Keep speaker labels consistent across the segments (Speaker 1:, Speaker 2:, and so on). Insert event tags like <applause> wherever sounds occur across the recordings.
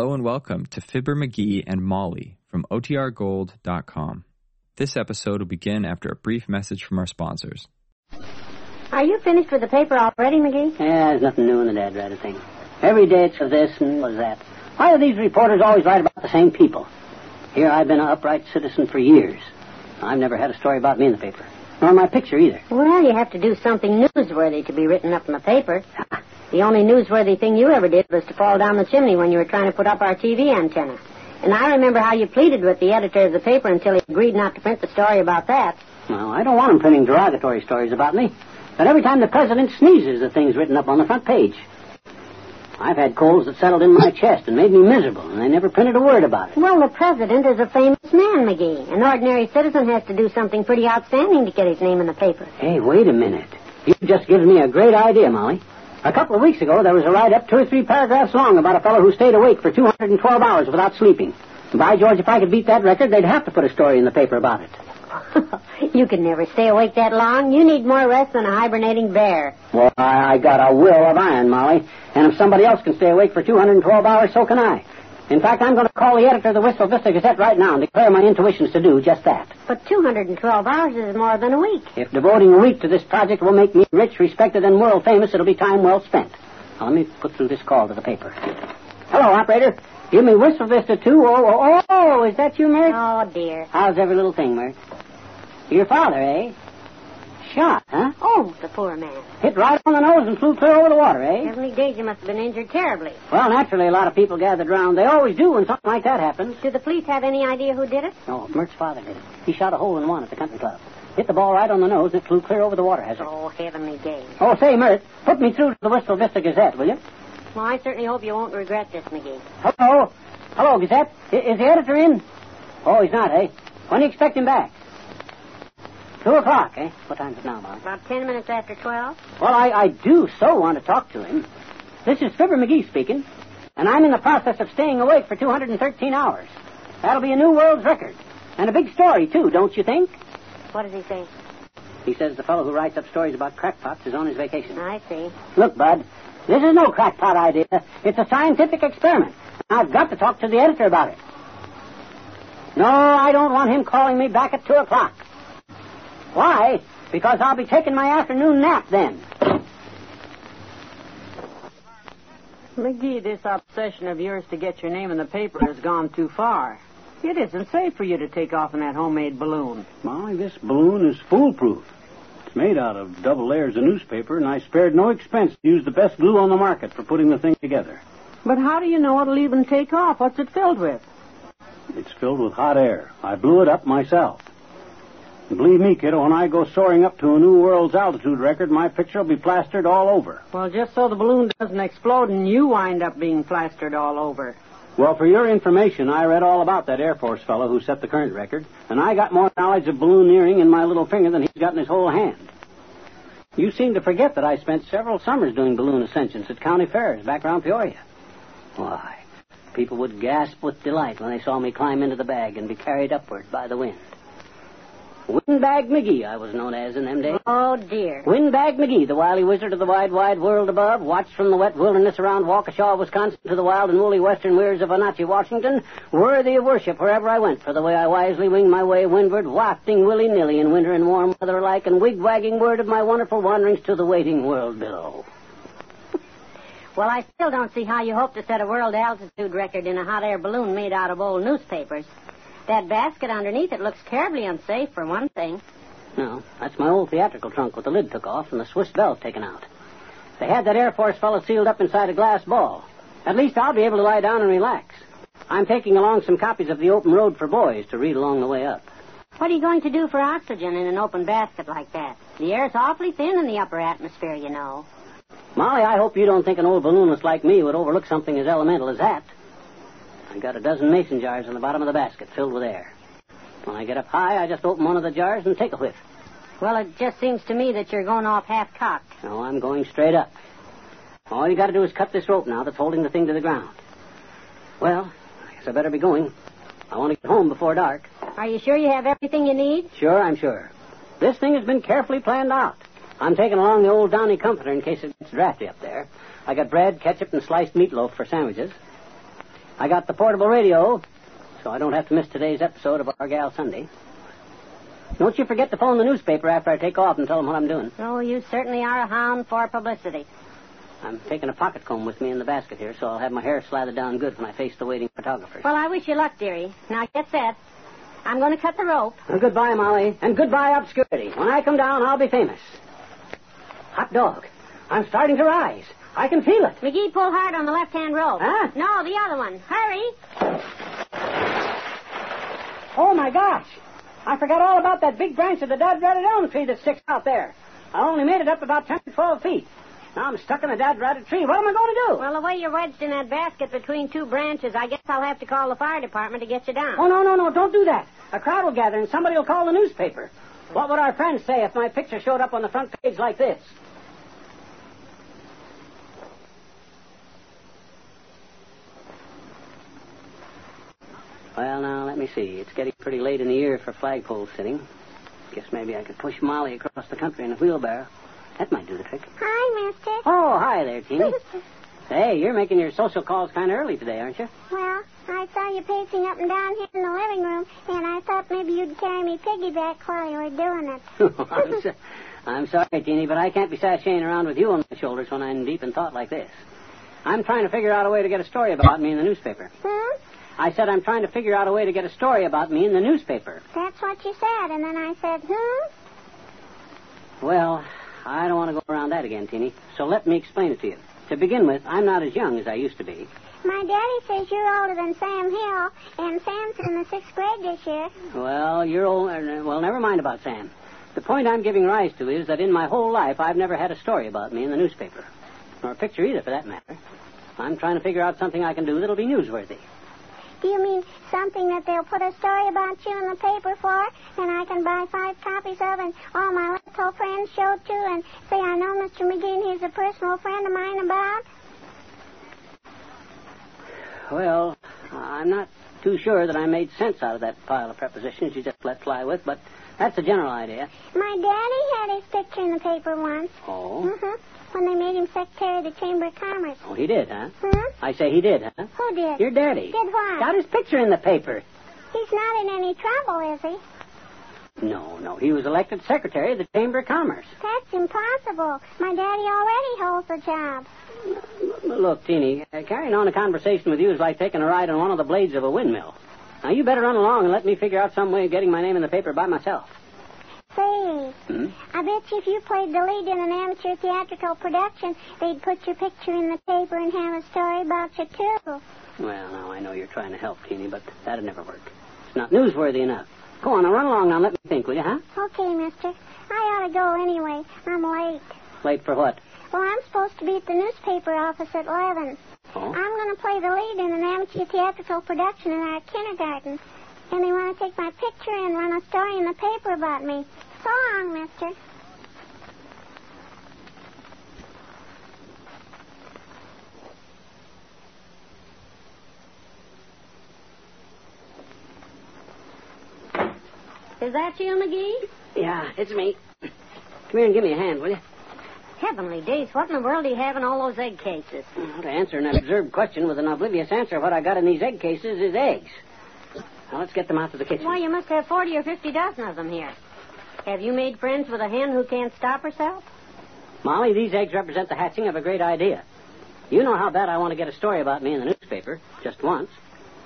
Speaker 1: Hello and welcome to Fibber McGee and Molly from OTRGold.com. This episode will begin after a brief message from our sponsors.
Speaker 2: Are you finished with the paper already, McGee?
Speaker 3: Yeah, there's nothing new in the dead writer thing. Every day it's of this and was that. Why do these reporters always write about the same people? Here I've been an upright citizen for years. I've never had a story about me in the paper. Nor my picture either.
Speaker 2: Well, you have to do something newsworthy to be written up in the paper. <laughs> The only newsworthy thing you ever did was to fall down the chimney when you were trying to put up our TV antenna. And I remember how you pleaded with the editor of the paper until he agreed not to print the story about that.
Speaker 3: Well, I don't want him printing derogatory stories about me. But every time the president sneezes, the thing's written up on the front page. I've had colds that settled in my chest and made me miserable, and they never printed a word about it.
Speaker 2: Well, the president is a famous man, McGee. An ordinary citizen has to do something pretty outstanding to get his name in the paper.
Speaker 3: Hey, wait a minute. You've just given me a great idea, Molly. A couple of weeks ago, there was a write-up two or three paragraphs long about a fellow who stayed awake for 212 hours without sleeping. By George, if I could beat that record, they'd have to put a story in the paper about it. <laughs>
Speaker 2: you can never stay awake that long. You need more rest than a hibernating bear.
Speaker 3: Well, I, I got a will of iron, Molly. And if somebody else can stay awake for 212 hours, so can I. In fact, I'm going to call the editor of the Wistful Vista Gazette right now and declare my intuitions to do just that.
Speaker 2: But 212 hours is more than a week.
Speaker 3: If devoting a week to this project will make me rich, respected, and world famous, it'll be time well spent. Now, let me put through this call to the paper. Hello, operator. Give me Wistful Vista 2. Oh, oh, oh, is that you, Mert?
Speaker 2: Oh, dear.
Speaker 3: How's every little thing, Mert? Your father, eh? Shot, huh?
Speaker 2: Oh, the poor man.
Speaker 3: Hit right on the nose and flew clear over the water, eh?
Speaker 2: Heavenly days, he must have been injured terribly.
Speaker 3: Well, naturally, a lot of people gathered around. They always do when something like that happens.
Speaker 2: Do the police have any idea who did it?
Speaker 3: No, Mert's father did it. He shot a hole in one at the country club. Hit the ball right on the nose and it flew clear over the water hazard.
Speaker 2: Oh, heavenly days.
Speaker 3: Oh, say, Mert, put me through to the Wistful Vista Gazette, will you?
Speaker 2: Well, I certainly hope you won't regret this, McGee.
Speaker 3: Hello? Hello, Gazette. Is the editor in? Oh, he's not, eh? When do you expect him back? Two o'clock, eh? What time's it now, Molly?
Speaker 2: About ten minutes after twelve.
Speaker 3: Well, I, I do so want to talk to him. This is Fibber McGee speaking, and I'm in the process of staying awake for 213 hours. That'll be a new world's record. And a big story, too, don't you think?
Speaker 2: What does he say?
Speaker 3: He says the fellow who writes up stories about crackpots is on his vacation.
Speaker 2: I see.
Speaker 3: Look, Bud, this is no crackpot idea. It's a scientific experiment. I've got to talk to the editor about it. No, I don't want him calling me back at 2 o'clock. Why? Because I'll be taking my afternoon nap then.
Speaker 4: McGee, this obsession of yours to get your name in the paper has gone too far. It isn't safe for you to take off in that homemade balloon.
Speaker 5: Molly, this balloon is foolproof. It's made out of double layers of newspaper, and I spared no expense to use the best glue on the market for putting the thing together.
Speaker 4: But how do you know it'll even take off? What's it filled with?
Speaker 5: It's filled with hot air. I blew it up myself. Believe me, kiddo, when I go soaring up to a new world's altitude record, my picture will be plastered all over.
Speaker 4: Well, just so the balloon doesn't explode and you wind up being plastered all over.
Speaker 5: Well, for your information, I read all about that Air Force fellow who set the current record, and I got more knowledge of ballooneering in my little finger than he's got in his whole hand. You seem to forget that I spent several summers doing balloon ascensions at county fairs back around Peoria. Why, people would gasp with delight when they saw me climb into the bag and be carried upward by the wind. Windbag McGee, I was known as in them days.
Speaker 2: Oh, dear.
Speaker 3: Windbag McGee, the wily wizard of the wide, wide world above, watched from the wet wilderness around Waukesha, Wisconsin, to the wild and woolly western weirs of Wenatchee, Washington, worthy of worship wherever I went, for the way I wisely winged my way windward, wafting willy-nilly in winter and warm weather alike, and wig-wagging word of my wonderful wanderings to the waiting world below.
Speaker 2: Well, I still don't see how you hope to set a world altitude record in a hot air balloon made out of old newspapers. That basket underneath it looks terribly unsafe, for one thing.
Speaker 3: No, that's my old theatrical trunk with the lid took off and the Swiss belt taken out. They had that Air Force fellow sealed up inside a glass ball. At least I'll be able to lie down and relax. I'm taking along some copies of The Open Road for Boys to read along the way up.
Speaker 2: What are you going to do for oxygen in an open basket like that? The air's awfully thin in the upper atmosphere, you know.
Speaker 3: Molly, I hope you don't think an old balloonist like me would overlook something as elemental as that. I got a dozen mason jars in the bottom of the basket filled with air. When I get up high, I just open one of the jars and take a whiff.
Speaker 2: Well, it just seems to me that you're going off half-cocked.
Speaker 3: No, I'm going straight up. All you got to do is cut this rope now that's holding the thing to the ground. Well, I guess I better be going. I want to get home before dark.
Speaker 2: Are you sure you have everything you need?
Speaker 3: Sure, I'm sure. This thing has been carefully planned out. I'm taking along the old Downy comforter in case it gets drafty up there. I got bread, ketchup, and sliced meatloaf for sandwiches. I got the portable radio, so I don't have to miss today's episode of Our Gal Sunday. Don't you forget to phone the newspaper after I take off and tell them what I'm doing.
Speaker 2: Oh, you certainly are a hound for publicity.
Speaker 3: I'm taking a pocket comb with me in the basket here, so I'll have my hair slathered down good when I face the waiting photographers.
Speaker 2: Well, I wish you luck, dearie. Now get set. I'm going to cut the rope.
Speaker 3: Well, goodbye, Molly, and goodbye, obscurity. When I come down, I'll be famous. Hot dog. I'm starting to rise. I can feel it.
Speaker 2: McGee, pull hard on the left-hand rope.
Speaker 3: Huh?
Speaker 2: No, the other one. Hurry.
Speaker 3: Oh, my gosh. I forgot all about that big branch of the dead red elm tree that sticks out there. I only made it up about 10 to 12 feet. Now I'm stuck in a dead ratted tree. What am I going to do?
Speaker 2: Well, the way you're wedged in that basket between two branches, I guess I'll have to call the fire department to get you down.
Speaker 3: Oh, no, no, no. Don't do that. A crowd will gather and somebody will call the newspaper. What would our friends say if my picture showed up on the front page like this? Well, now, let me see. It's getting pretty late in the year for flagpole sitting. Guess maybe I could push Molly across the country in a wheelbarrow. That might do the trick.
Speaker 6: Hi, mister.
Speaker 3: Oh, hi there, Teeny. <laughs> hey, you're making your social calls kind of early today, aren't you?
Speaker 6: Well, I saw you pacing up and down here in the living room, and I thought maybe you'd carry me piggyback while you were doing it. <laughs>
Speaker 3: I'm, so, I'm sorry, Teeny, but I can't be sashaying around with you on my shoulders when I'm deep in thought like this. I'm trying to figure out a way to get a story about me in the newspaper.
Speaker 6: Hmm?
Speaker 3: I said I'm trying to figure out a way to get a story about me in the newspaper.
Speaker 6: That's what you said, and then I said, hmm?
Speaker 3: Well, I don't want to go around that again, Teeny, so let me explain it to you. To begin with, I'm not as young as I used to be.
Speaker 6: My daddy says you're older than Sam Hill, and Sam's in the sixth grade this year.
Speaker 3: Well, you're old. uh, Well, never mind about Sam. The point I'm giving rise to is that in my whole life, I've never had a story about me in the newspaper. Or a picture either, for that matter. I'm trying to figure out something I can do that'll be newsworthy.
Speaker 6: Do you mean something that they'll put a story about you in the paper for, and I can buy five copies of, and all my little friends show to, and say I know Mr. McGee he's a personal friend of mine about?
Speaker 3: Well, I'm not too sure that I made sense out of that pile of prepositions you just let fly with, but that's the general idea.
Speaker 6: My daddy had his picture in the paper once.
Speaker 3: Oh?
Speaker 6: Mm-hmm. When they made him Secretary of the Chamber of Commerce.
Speaker 3: Oh, he did, huh?
Speaker 6: Hmm?
Speaker 3: I say he did, huh?
Speaker 6: Who did?
Speaker 3: Your daddy.
Speaker 6: Did what?
Speaker 3: Got his picture in the paper.
Speaker 6: He's not in any trouble, is he?
Speaker 3: No, no. He was elected Secretary of the Chamber of Commerce.
Speaker 6: That's impossible. My daddy already holds the job.
Speaker 3: Look, Teeny, uh, carrying on a conversation with you is like taking a ride on one of the blades of a windmill. Now, you better run along and let me figure out some way of getting my name in the paper by myself.
Speaker 6: Say,
Speaker 3: Hmm?
Speaker 6: I bet you if you played the lead in an amateur theatrical production, they'd put your picture in the paper and have a story about you, too.
Speaker 3: Well, now, I know you're trying to help, Teeny, but that'd never work. It's not newsworthy enough. Go on, now run along now and let me think, will you, huh?
Speaker 6: Okay, mister. I ought to go anyway. I'm late.
Speaker 3: Late for what?
Speaker 6: Well, I'm supposed to be at the newspaper office at 11.
Speaker 3: Oh?
Speaker 6: I'm going to play the lead in an amateur theatrical production in our kindergarten. And they want to take my picture and run a story in the paper about me. So long, mister.
Speaker 2: Is that you, McGee?
Speaker 3: Yeah, it's me. Come here and give me a hand, will you?
Speaker 2: Heavenly days, what in the world do you have in all those egg cases?
Speaker 3: Well, to answer an absurd question with an oblivious answer, what I got in these egg cases is eggs. Now, let's get them out to the kitchen.
Speaker 2: Why, you must have 40 or 50 dozen of them here. Have you made friends with a hen who can't stop herself?
Speaker 3: Molly, these eggs represent the hatching of a great idea. You know how bad I want to get a story about me in the newspaper, just once,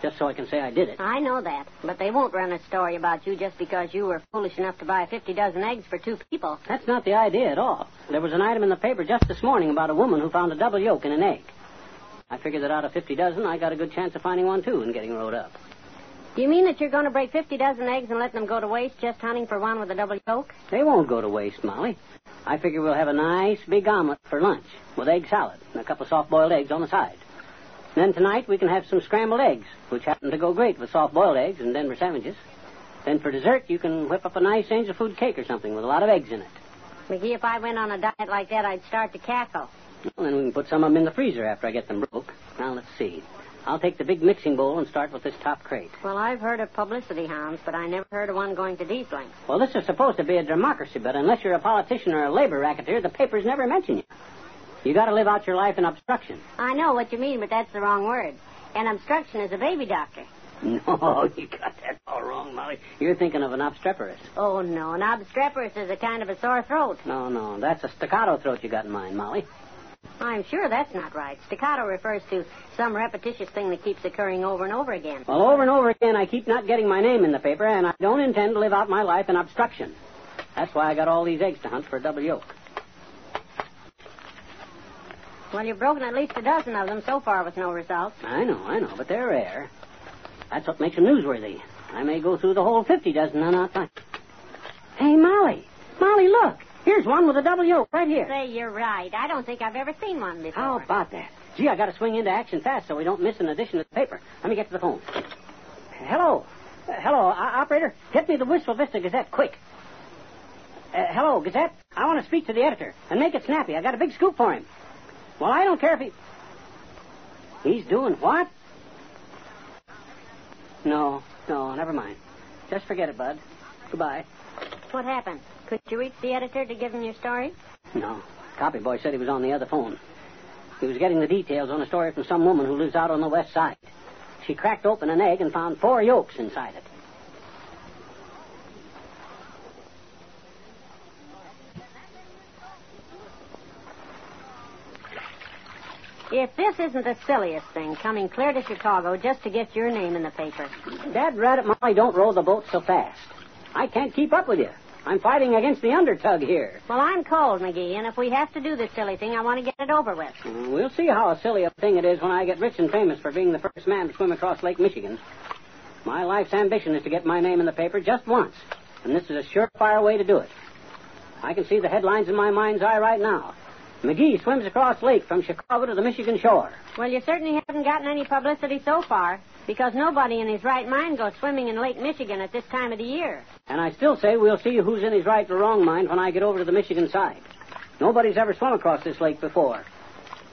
Speaker 3: just so I can say I did it.
Speaker 2: I know that, but they won't run a story about you just because you were foolish enough to buy 50 dozen eggs for two people.
Speaker 3: That's not the idea at all. There was an item in the paper just this morning about a woman who found a double yolk in an egg. I figured that out of 50 dozen, I got a good chance of finding one, too, and getting rode up.
Speaker 2: Do you mean that you're going to break 50 dozen eggs and let them go to waste just hunting for one with a double yolk?
Speaker 3: They won't go to waste, Molly. I figure we'll have a nice big omelet for lunch with egg salad and a couple of soft-boiled eggs on the side. Then tonight we can have some scrambled eggs, which happen to go great with soft-boiled eggs and Denver sandwiches. Then for dessert, you can whip up a nice angel food cake or something with a lot of eggs in it.
Speaker 2: McGee, if I went on a diet like that, I'd start to cackle.
Speaker 3: Well, then we can put some of them in the freezer after I get them broke. Now let's see. I'll take the big mixing bowl and start with this top crate.
Speaker 2: Well, I've heard of publicity hounds, but I never heard of one going to deep lengths.
Speaker 3: Well, this is supposed to be a democracy, but unless you're a politician or a labor racketeer, the papers never mention you. You got to live out your life in obstruction.
Speaker 2: I know what you mean, but that's the wrong word. and obstruction is a baby doctor. <laughs>
Speaker 3: No, you got that all wrong, Molly. You're thinking of an obstreperous.
Speaker 2: Oh, no. An obstreperous is a kind of a sore throat.
Speaker 3: No, no, that's a staccato throat you got in mind, Molly.
Speaker 2: I'm sure that's not right. Staccato refers to some repetitious thing that keeps occurring over and over again.
Speaker 3: Well, over and over again, I keep not getting my name in the paper, and I don't intend to live out my life in obstruction. That's why I got all these eggs to hunt for a double yolk.
Speaker 2: Well, you've broken at least a dozen of them so far with no results.
Speaker 3: I know, I know, but they're rare. That's what makes them newsworthy. I may go through the whole 50 dozen and not find. Hey, Molly. Molly, look. Here's one with a double yolk right here.
Speaker 2: Say, you're right. I don't think I've ever seen one before.
Speaker 3: How about that? Gee, I got to swing into action fast so we don't miss an edition of the paper. Let me get to the phone. Hello. Uh, hello, uh, operator. Get me the Wistful Vista Gazette, quick. Uh, hello, Gazette. I want to speak to the editor and make it snappy. I got a big scoop for him. Well, I don't care if he. He's doing what? No, no, never mind. Just forget it, Bud. Goodbye.
Speaker 2: What happened? Could you reach the editor to give him your story?
Speaker 3: No. Copy boy said he was on the other phone. He was getting the details on a story from some woman who lives out on the west side. She cracked open an egg and found four yolks inside it.
Speaker 2: If this isn't the silliest thing, coming clear to Chicago just to get your name in the paper.
Speaker 3: Dad Rabbit Molly don't row the boat so fast. I can't keep up with you. I'm fighting against the undertug here.
Speaker 2: Well, I'm cold, McGee, and if we have to do this silly thing, I want to get it over with.
Speaker 3: We'll see how a silly a thing it is when I get rich and famous for being the first man to swim across Lake Michigan. My life's ambition is to get my name in the paper just once, and this is a surefire way to do it. I can see the headlines in my mind's eye right now. McGee swims across lake from Chicago to the Michigan shore.
Speaker 2: Well, you certainly haven't gotten any publicity so far, because nobody in his right mind goes swimming in Lake Michigan at this time of the year.
Speaker 3: And I still say we'll see who's in his right or wrong mind when I get over to the Michigan side. Nobody's ever swum across this lake before.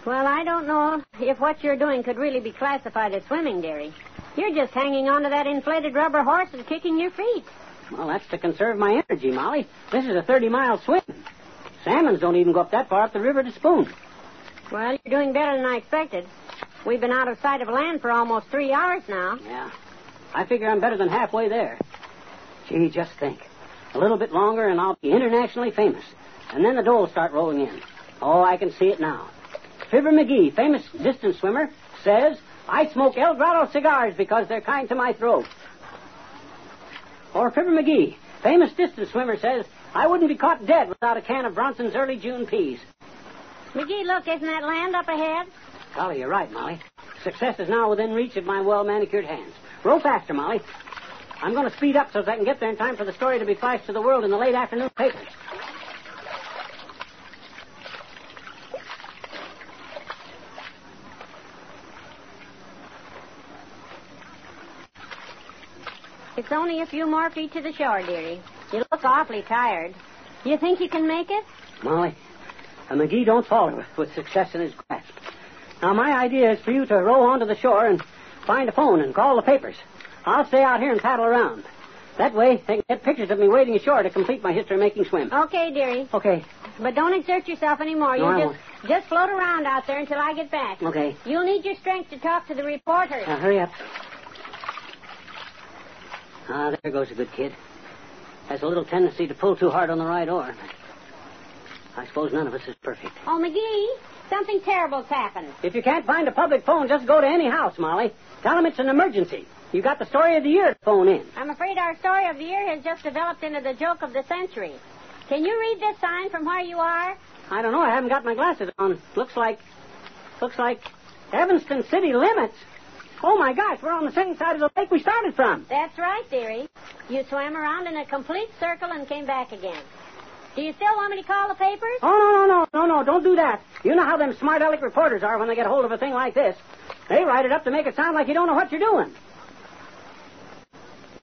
Speaker 2: Well, I don't know if what you're doing could really be classified as swimming, dearie. You're just hanging onto that inflated rubber horse and kicking your feet.
Speaker 3: Well, that's to conserve my energy, Molly. This is a 30 mile swim. Salmons don't even go up that far up the river to spoon.
Speaker 2: Well, you're doing better than I expected. We've been out of sight of land for almost three hours now.
Speaker 3: Yeah. I figure I'm better than halfway there. Gee, just think. A little bit longer and I'll be internationally famous. And then the dough will start rolling in. Oh, I can see it now. Fibber McGee, famous distance swimmer, says, I smoke El Grado cigars because they're kind to my throat. Or Fibber McGee, famous distance swimmer, says, I wouldn't be caught dead without a can of Bronson's early June peas.
Speaker 2: McGee, look, isn't that land up ahead?
Speaker 3: Golly, you're right, Molly. Success is now within reach of my well manicured hands. Row faster, Molly. I'm going to speed up so that I can get there in time for the story to be flashed to the world in the late afternoon papers.
Speaker 2: It's only a few more feet to the shore, dearie. You look awfully tired. You think you can make it?
Speaker 3: Molly, a McGee don't falter with success in his grasp. Now, my idea is for you to row onto the shore and find a phone and call the papers. I'll stay out here and paddle around. That way, they can get pictures of me wading ashore to complete my history-making swim.
Speaker 2: Okay, dearie.
Speaker 3: Okay,
Speaker 2: But don't exert yourself anymore.
Speaker 3: No,
Speaker 2: you just just float around out there until I get back.
Speaker 3: okay.
Speaker 2: You'll need your strength to talk to the reporters.
Speaker 3: Now, hurry up. Ah, there goes a good kid. Has a little tendency to pull too hard on the right oar. I suppose none of us is perfect.
Speaker 2: Oh, McGee, something terrible's happened.
Speaker 3: If you can't find a public phone, just go to any house, Molly. Tell them it's an emergency. You got the story of the year to phone in.
Speaker 2: I'm afraid our story of the year has just developed into the joke of the century. Can you read this sign from where you are?
Speaker 3: I don't know. I haven't got my glasses on. Looks like, looks like Evanston city limits. Oh my gosh, we're on the same side of the lake we started from.
Speaker 2: That's right, dearie. You swam around in a complete circle and came back again. Do you still want me to call the papers?
Speaker 3: Oh no no no no no! Don't do that. You know how them smart aleck reporters are when they get hold of a thing like this. They write it up to make it sound like you don't know what you're doing.